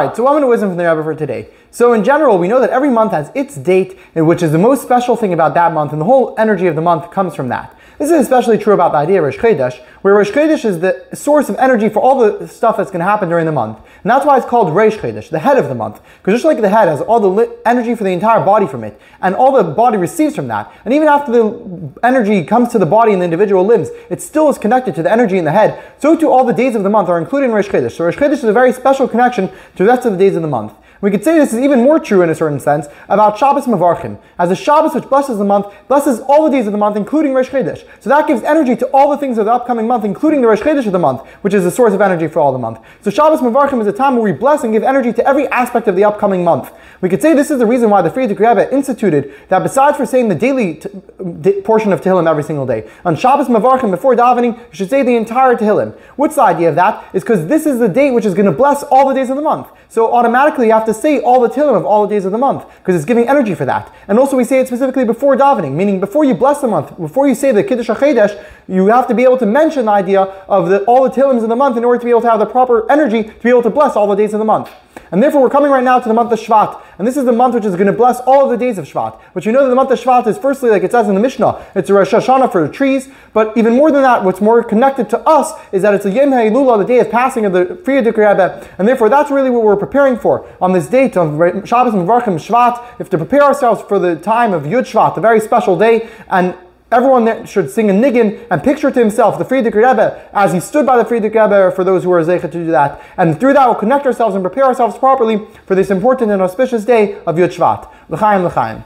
Alright, so one minute wisdom from the Rebbe for today. So in general, we know that every month has its date, which is the most special thing about that month, and the whole energy of the month comes from that. This is especially true about the idea of Rosh Chodesh, where Rosh Chodesh is the source of energy for all the stuff that's going to happen during the month. And that's why it's called Rosh Chodesh, the head of the month. Because just like the head has all the energy for the entire body from it, and all the body receives from that, and even after the energy comes to the body and the individual limbs, it still is connected to the energy in the head, so too all the days of the month are included in Rosh Chodesh. So Rosh Chodesh is a very special connection to the rest of the days of the month. We could say this is even more true in a certain sense about Shabbos Mevorchim, as the Shabbos which blesses the month blesses all the days of the month, including Rosh Chodesh. So that gives energy to all the things of the upcoming month, including the Rosh Chodesh of the month, which is the source of energy for all the month. So Shabbos Mevorchim is a time where we bless and give energy to every aspect of the upcoming month. We could say this is the reason why the Frierdiker Rebbe instituted that besides for saying the daily t- d- portion of Tehillim every single day, on Shabbos Mevorchim before davening, you should say the entire Tehillim. What's the idea of that? Is because this is the date which is going to bless all the days of the month. So automatically you have to say all the Tehillim of all the days of the month because it's giving energy for that. And also we say it specifically before davening, meaning before you bless the month, before you say the Kiddush HaChodesh, you have to be able to mention the idea of the, all the Tehillims of the month in order to be able to have the proper energy to be able to bless all the days of the month. And therefore, we're coming right now to the month of Shvat. And this is the month which is going to bless all of the days of Shvat. But you know that the month of Shvat is firstly, like it says in the Mishnah, it's a Rosh Hashanah for the trees. But even more than that, what's more connected to us is that it's a Yom Hillula, the day of passing of the Frierdiker Rebbe. And therefore, that's really what we're preparing for on this date of Shabbos and Shvat. If to prepare ourselves for the time of Yud Shvat, a very special day. And Everyone should sing a niggin and picture to himself the Frierdiker Rebbe as he stood by the Frierdiker Rebbe for those who are zeichet to do that. And through that, we'll connect ourselves and prepare ourselves properly for this important and auspicious day of Yud Shvat. L'chaim, l'chaim.